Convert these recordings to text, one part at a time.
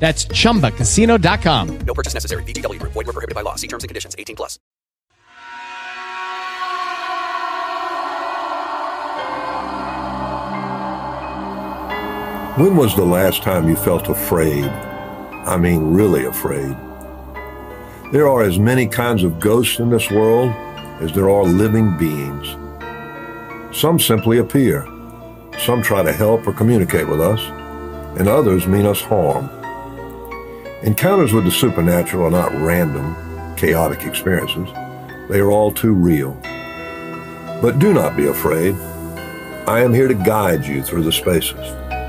That's chumbacasino.com. No purchase necessary. VGW Group. Void were prohibited by law. See terms and conditions. 18 plus. When was the last time you felt afraid? I mean, really afraid. There are as many kinds of ghosts in this world as there are living beings. Some simply appear. Some try to help or communicate with us, and others mean us harm. Encounters with the supernatural are not random, chaotic experiences. They are all too real. But do not be afraid. I am here to guide you through the spaces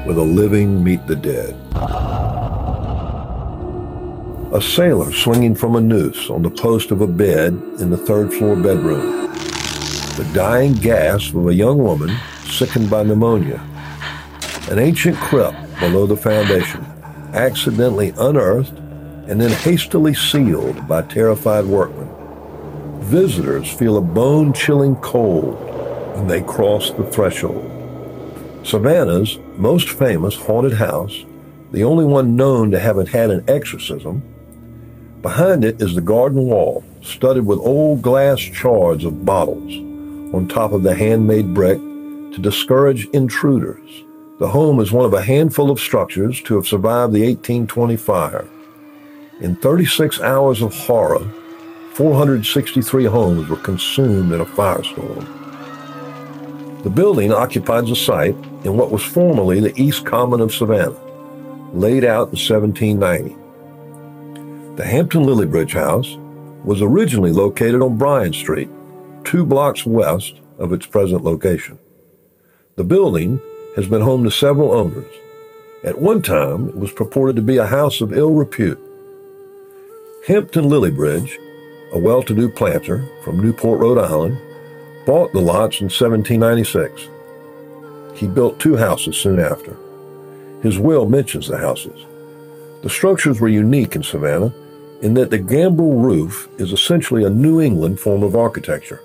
where the living meet the dead. A sailor swinging from a noose on the post of a bed in the third floor bedroom. The dying gasp of a young woman sickened by pneumonia. An ancient crypt below the foundation, accidentally unearthed and then hastily sealed by terrified workmen. Visitors feel a bone chilling cold when they cross the threshold. Savannah's most famous haunted house, the only one known to have had an exorcism, behind it is the garden wall, studded with old glass shards of bottles on top of the handmade brick to discourage intruders. The home is one of a handful of structures to have survived the 1820 fire. In 36 hours of horror, 463 homes were consumed in a firestorm. The building occupies a site in what was formerly the East Common of Savannah, laid out in 1790. The Hampton Lillibridge House was originally located on Bryan Street, two blocks west of its present location. The building has been home to several owners. At one time, it was purported to be a house of ill repute. Hampton Lillibridge, a well to do planter from Newport, Rhode Island, bought the lots in 1796. He built two houses soon after. His will mentions the houses. The structures were unique in Savannah in that the gambrel roof is essentially a New England form of architecture.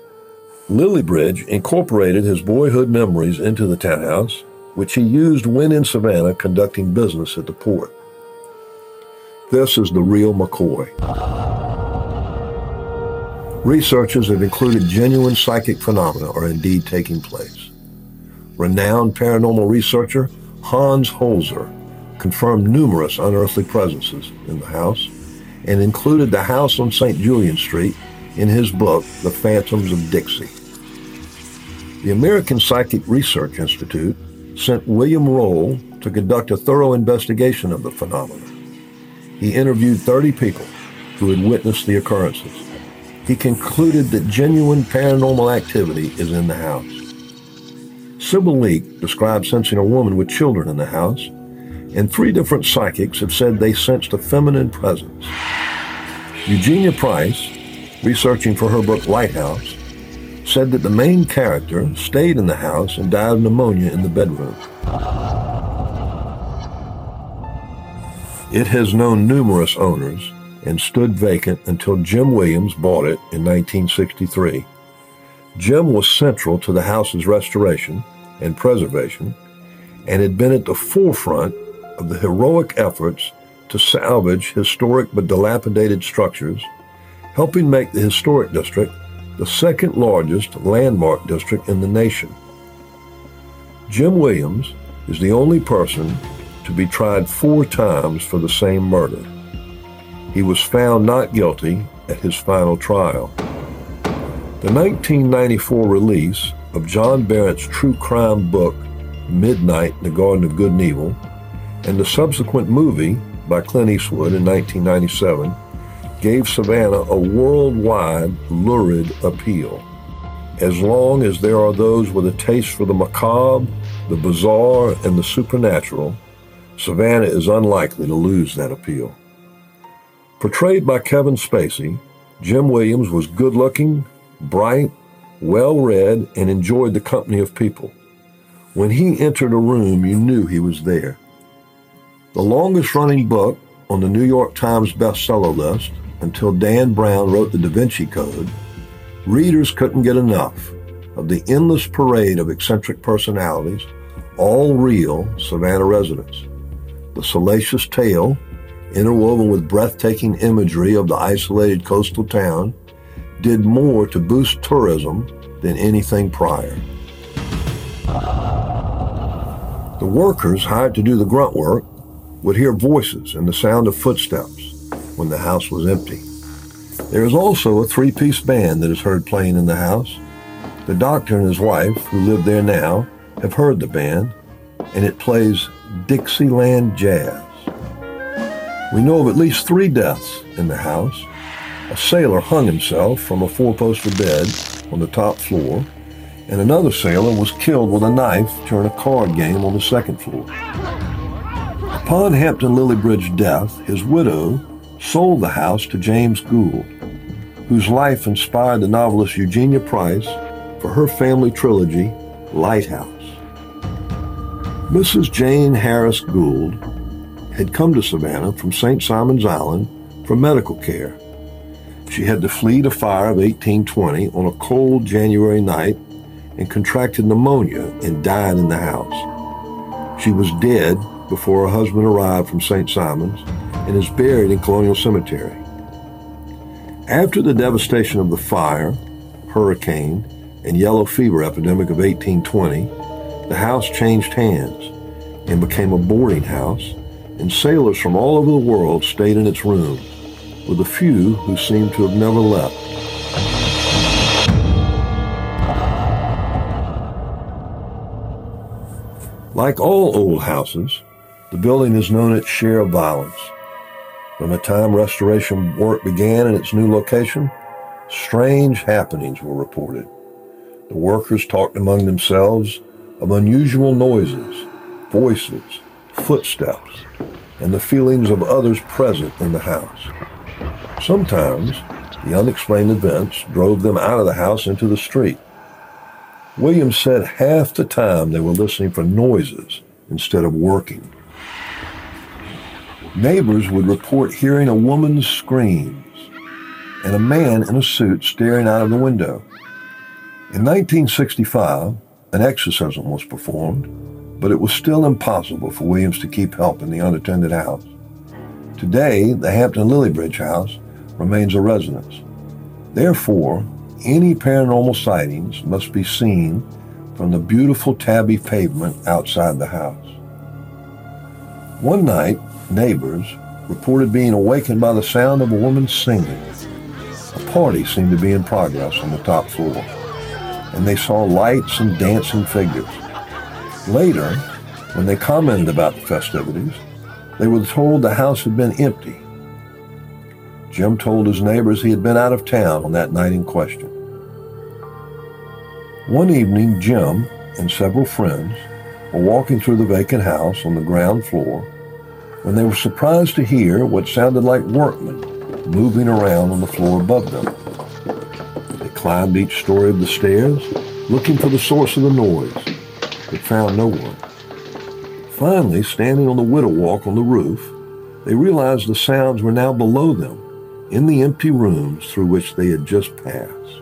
Lillibridge incorporated his boyhood memories into the townhouse, which he used when in Savannah conducting business at the port. This is the real McCoy. Researchers have included genuine psychic phenomena are indeed taking place. Renowned paranormal researcher Hans Holzer confirmed numerous unearthly presences in the house and included the house on St. Julian Street in his book, The Phantoms of Dixie. The American Psychic Research Institute sent William Roll to conduct a thorough investigation of the phenomena. He interviewed 30 people who had witnessed the occurrences. He concluded that genuine paranormal activity is in the house. Sybil Leek described sensing a woman with children in the house, and three different psychics have said they sensed a feminine presence. Eugenia Price, researching for her book Lighthouse, said that the main character stayed in the house and died of pneumonia in the bedroom. It has known numerous owners and stood vacant until Jim Williams bought it in 1963. Jim was central to the house's restoration and preservation and had been at the forefront of the heroic efforts to salvage historic but dilapidated structures, helping make the historic district the second largest landmark district in the nation. Jim Williams is the only person to be tried four times for the same murder. He was found not guilty at his final trial. The 1994 release of John Berendt's true crime book, Midnight in the Garden of Good and Evil, and the subsequent movie by Clint Eastwood in 1997 gave Savannah a worldwide lurid appeal. As long as there are those with a taste for the macabre, the bizarre, and the supernatural, Savannah is unlikely to lose that appeal. Portrayed by Kevin Spacey, Jim Williams was good looking, bright, well read, and enjoyed the company of people. When he entered a room, you knew he was there. The longest running book on the New York Times bestseller list until Dan Brown wrote the Da Vinci Code, readers couldn't get enough of the endless parade of eccentric personalities, all real Savannah residents. The salacious tale, interwoven with breathtaking imagery of the isolated coastal town, did more to boost tourism than anything prior. The workers hired to do the grunt work would hear voices and the sound of footsteps when the house was empty. There is also a three piece band that is heard playing in the house. The doctor and his wife, who live there now, have heard the band, and it plays Dixieland Jazz. We know of at least three deaths in the house. A sailor hung himself from a four poster bed on the top floor, and another sailor was killed with a knife during a card game on the second floor. Upon Hampton Lillibridge's death, his widow sold the house to James Gould, whose life inspired the novelist Eugenia Price for her family trilogy, Lighthouse. Mrs. Jane Harris Gould had come to Savannah from St. Simon's Island for medical care. She had to flee the fire of 1820 on a cold January night and contracted pneumonia and died in the house. She was dead before her husband arrived from St. Simon's and is buried in Colonial Cemetery. After the devastation of the fire, hurricane, and yellow fever epidemic of 1820, the house changed hands and became a boarding house, and sailors from all over the world stayed in its rooms, with a few who seemed to have never left. Like all old houses, the building has known its share of violence. From the time restoration work began in its new location, strange happenings were reported. The workers talked among themselves of unusual noises, voices, footsteps, and the feelings of others present in the house. Sometimes the unexplained events drove them out of the house into the street. Williams said half the time they were listening for noises instead of working. Neighbors would report hearing a woman's screams and a man in a suit staring out of the window. In 1965, an exorcism was performed, but it was still impossible for Williams to keep help in the unattended house. Today, the Hampton Lillibridge house remains a residence. Therefore, any paranormal sightings must be seen from the beautiful tabby pavement outside the house. One night, neighbors reported being awakened by the sound of a woman singing. A party seemed to be in progress on the top floor, and they saw lights and dancing figures. Later, when they commented about the festivities, they were told the house had been empty. Jim told his neighbors he had been out of town on that night in question. One evening, Jim and several friends were walking through the vacant house on the ground floor when they were surprised to hear what sounded like workmen moving around on the floor above them. They climbed each story of the stairs, looking for the source of the noise, but found no one. Finally, standing on the widow walk on the roof, they realized the sounds were now below them, in the empty rooms through which they had just passed.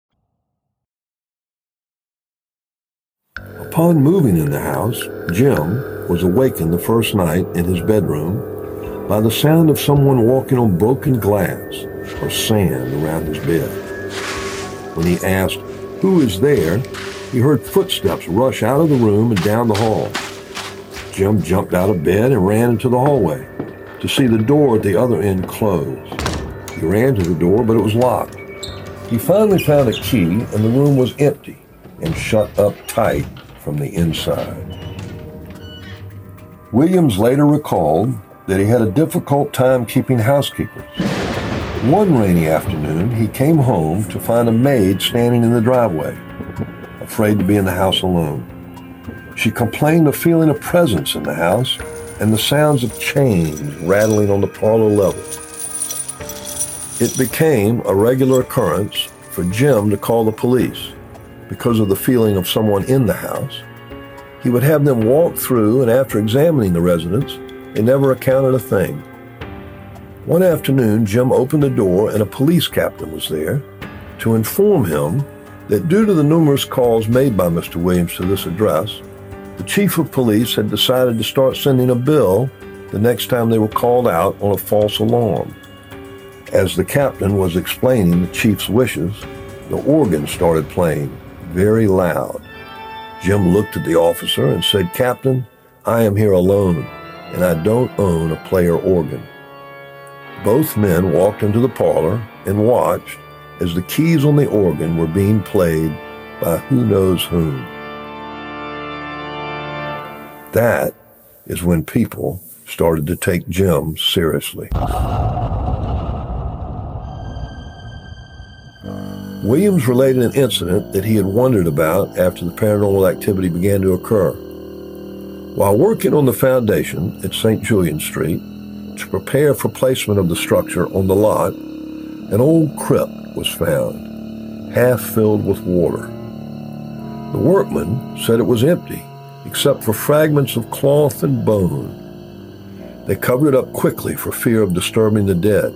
Upon moving in the house, Jim was awakened the first night in his bedroom by the sound of someone walking on broken glass or sand around his bed. When he asked, Who is there? he heard footsteps rush out of the room and down the hall. Jim jumped out of bed and ran into the hallway to see the door at the other end closed. He ran to the door, but it was locked. He finally found a key, and the room was empty and shut up tight from the inside. Williams later recalled that he had a difficult time keeping housekeepers. One rainy afternoon, he came home to find a maid standing in the driveway, afraid to be in the house alone. She complained of feeling a presence in the house and the sounds of chains rattling on the parlor level. It became a regular occurrence for Jim to call the police because of the feeling of someone in the house. He would have them walk through, and after examining the residence, they never accounted a thing. One afternoon, Jim opened the door, and a police captain was there to inform him that due to the numerous calls made by Mr. Williams to this address, the chief of police had decided to start sending a bill the next time they were called out on a false alarm. As the captain was explaining the chief's wishes, the organ started playing very loud. Jim looked at the officer and said, Captain, I am here alone, and I don't own a player organ. Both men walked into the parlor and watched as the keys on the organ were being played by who knows whom. That is when people started to take Jim seriously. Williams related an incident that he had wondered about after the paranormal activity began to occur. While working on the foundation at St. Julian Street to prepare for placement of the structure on the lot, an old crypt was found, half filled with water. The workmen said it was empty, except for fragments of cloth and bone. They covered it up quickly for fear of disturbing the dead.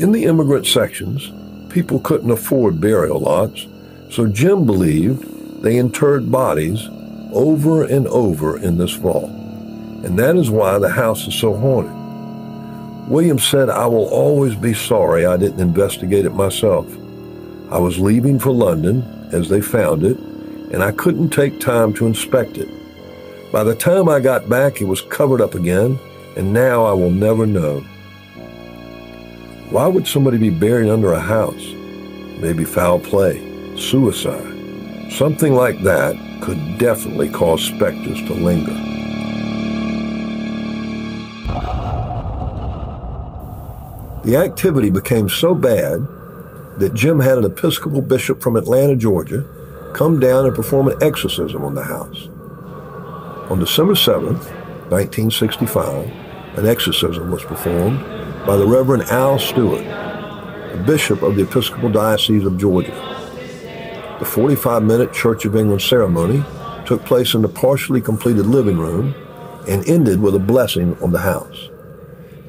In the immigrant sections, people couldn't afford burial lots, so Jim believed they interred bodies over and over in this vault. And that is why the house is so haunted. William said, I will always be sorry I didn't investigate it myself. I was leaving for London as they found it, and I couldn't take time to inspect it. By the time I got back, it was covered up again, and now I will never know. Why would somebody be buried under a house? Maybe foul play, suicide. Something like that could definitely cause specters to linger. The activity became so bad that Jim had an Episcopal bishop from Atlanta, Georgia, come down and perform an exorcism on the house. On December 7th, 1965, an exorcism was performed by the Reverend Al Stuart, the Bishop of the Episcopal Diocese of Georgia. The 45 minute Church of England ceremony took place in the partially completed living room and ended with a blessing on the house.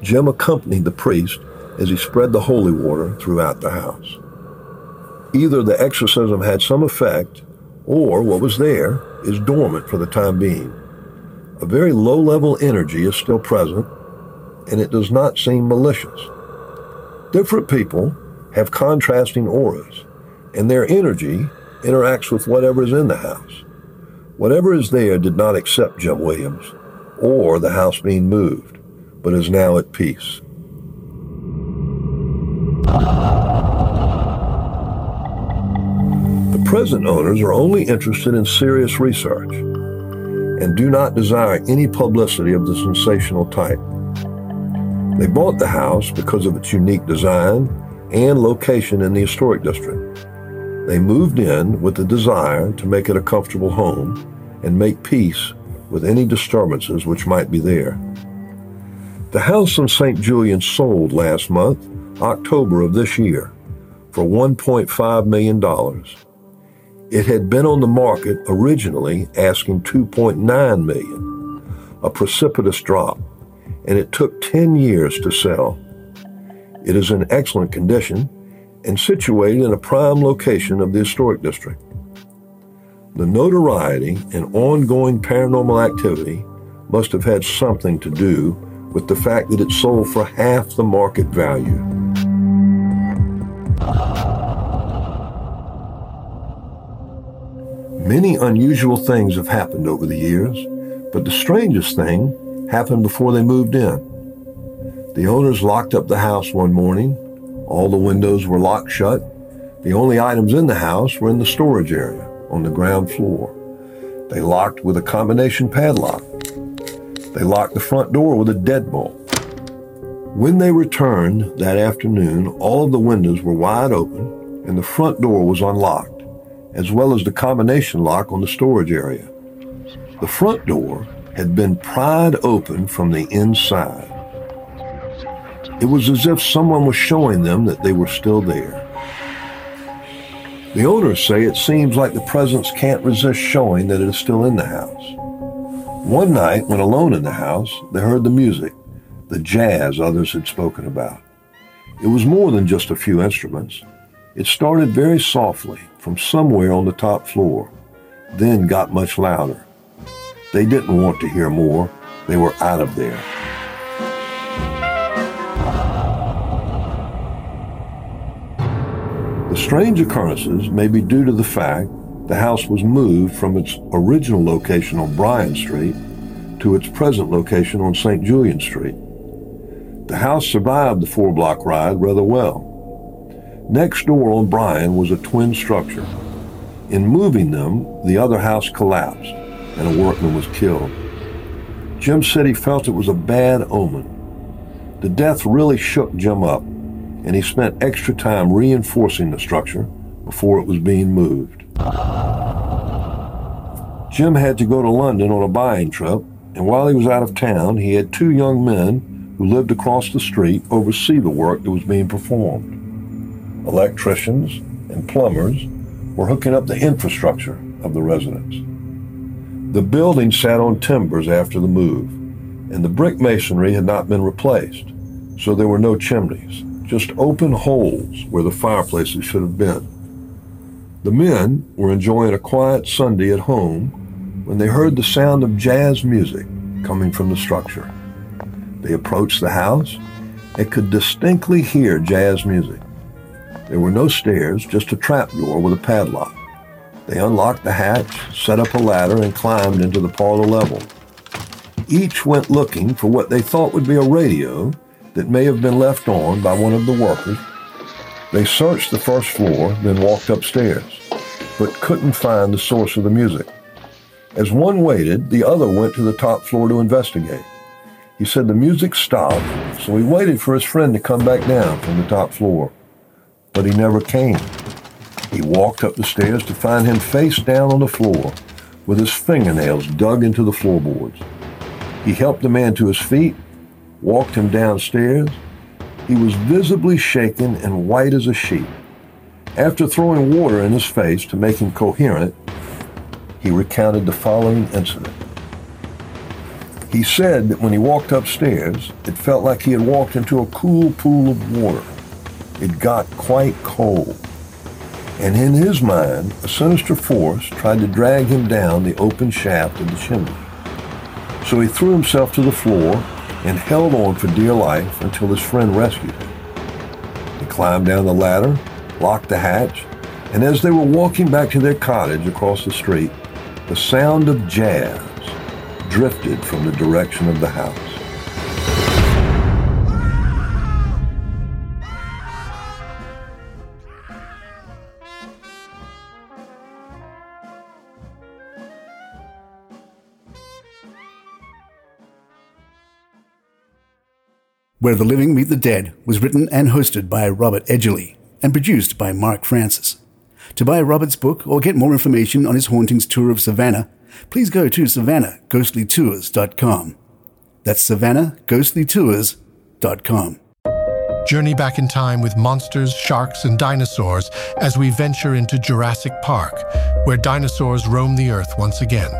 Jim accompanied the priest as he spread the holy water throughout the house. Either the exorcism had some effect, or what was there is dormant for the time being. A very low level energy is still present, and it does not seem malicious. Different people have contrasting auras, and their energy interacts with whatever is in the house. Whatever is there did not accept Jim Williams or the house being moved, but is now at peace. The present owners are only interested in serious research and do not desire any publicity of the sensational type. They bought the house because of its unique design and location in the historic district. They moved in with the desire to make it a comfortable home and make peace with any disturbances which might be there. The house in St. Julian sold last month, October of this year, for $1.5 million. It had been on the market originally asking 2.9 million, a precipitous drop, and it took 10 years to sell. It is in excellent condition and situated in a prime location of the historic district. The notoriety and ongoing paranormal activity must have had something to do with the fact that it sold for half the market value. Many unusual things have happened over the years, but the strangest thing happened before they moved in. The owners locked up the house one morning. All the windows were locked shut. The only items in the house were in the storage area on the ground floor. They locked with a combination padlock. They locked the front door with a deadbolt. When they returned that afternoon, all of the windows were wide open and the front door was unlocked, as well as the combination lock on the storage area. The front door had been pried open from the inside. It was as if someone was showing them that they were still there. The owners say it seems like the presence can't resist showing that it is still in the house. One night, when alone in the house, they heard the music, the jazz others had spoken about. It was more than just a few instruments. It started very softly from somewhere on the top floor, then got much louder. They didn't want to hear more. They were out of there. The strange occurrences may be due to the fact the house was moved from its original location on Bryan Street to its present location on St. Julian Street. The house survived the four block ride rather well. Next door on Bryan was a twin structure. In moving them, the other house collapsed and a workman was killed. Jim said he felt it was a bad omen. The death really shook Jim up, and he spent extra time reinforcing the structure before it was being moved. Jim had to go to London on a buying trip, and while he was out of town, he had two young men who lived across the street oversee the work that was being performed. Electricians and plumbers were hooking up the infrastructure of the residence. The building sat on timbers after the move, and the brick masonry had not been replaced, so there were no chimneys, just open holes where the fireplaces should have been. The men were enjoying a quiet Sunday at home when they heard the sound of jazz music coming from the structure. They approached the house and could distinctly hear jazz music. There were no stairs, just a trapdoor with a padlock. They unlocked the hatch, set up a ladder, and climbed into the parlor level. Each went looking for what they thought would be a radio that may have been left on by one of the workers. They searched the first floor, then walked upstairs, but couldn't find the source of the music. As one waited, the other went to the top floor to investigate. He said the music stopped, so he waited for his friend to come back down from the top floor. But he never came. He walked up the stairs to find him face down on the floor with his fingernails dug into the floorboards. He helped the man to his feet, walked him downstairs. He was visibly shaken and white as a sheet. After throwing water in his face to make him coherent, he recounted the following incident. He said that when he walked upstairs, it felt like he had walked into a cool pool of water. It got quite cold and in his mind, a sinister force tried to drag him down the open shaft of the chimney. So he threw himself to the floor and held on for dear life until his friend rescued him. He climbed down the ladder, locked the hatch, and as they were walking back to their cottage across the street, the sound of jazz drifted from the direction of the house. Where the Living Meet the Dead was written and hosted by Robert Edgerly and produced by Mark Francis. To buy Robert's book or get more information on his hauntings tour of Savannah, please go to savannahghostlytours.com. That's savannahghostlytours.com. Journey back in time with monsters, sharks, and dinosaurs as we venture into Jurassic Park, where dinosaurs roam the earth once again.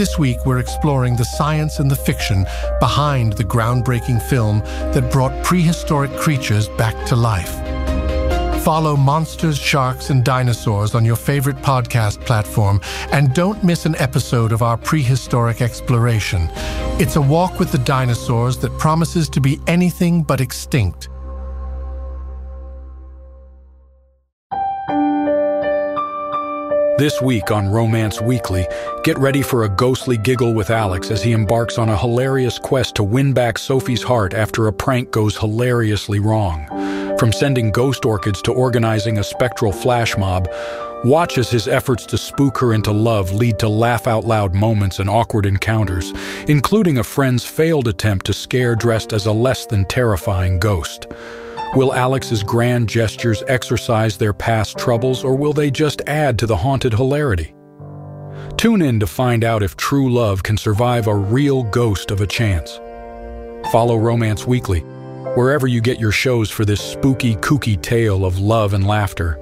This week, we're exploring the science and the fiction behind the groundbreaking film that brought prehistoric creatures back to life. Follow Monsters, Sharks, and Dinosaurs on your favorite podcast platform and don't miss an episode of our prehistoric exploration. It's a walk with the dinosaurs that promises to be anything but extinct. This week on Romance Weekly, get ready for a ghostly giggle with Alex as he embarks on a hilarious quest to win back Sophie's heart after a prank goes hilariously wrong. From sending ghost orchids to organizing a spectral flash mob, watch as his efforts to spook her into love lead to laugh out loud moments and awkward encounters, including a friend's failed attempt to scare dressed as a less than terrifying ghost. Will Alex's grand gestures exorcise their past troubles, or will they just add to the haunted hilarity? Tune in to find out if true love can survive a real ghost of a chance. Follow Romance Weekly, wherever you get your shows for this spooky, kooky tale of love and laughter.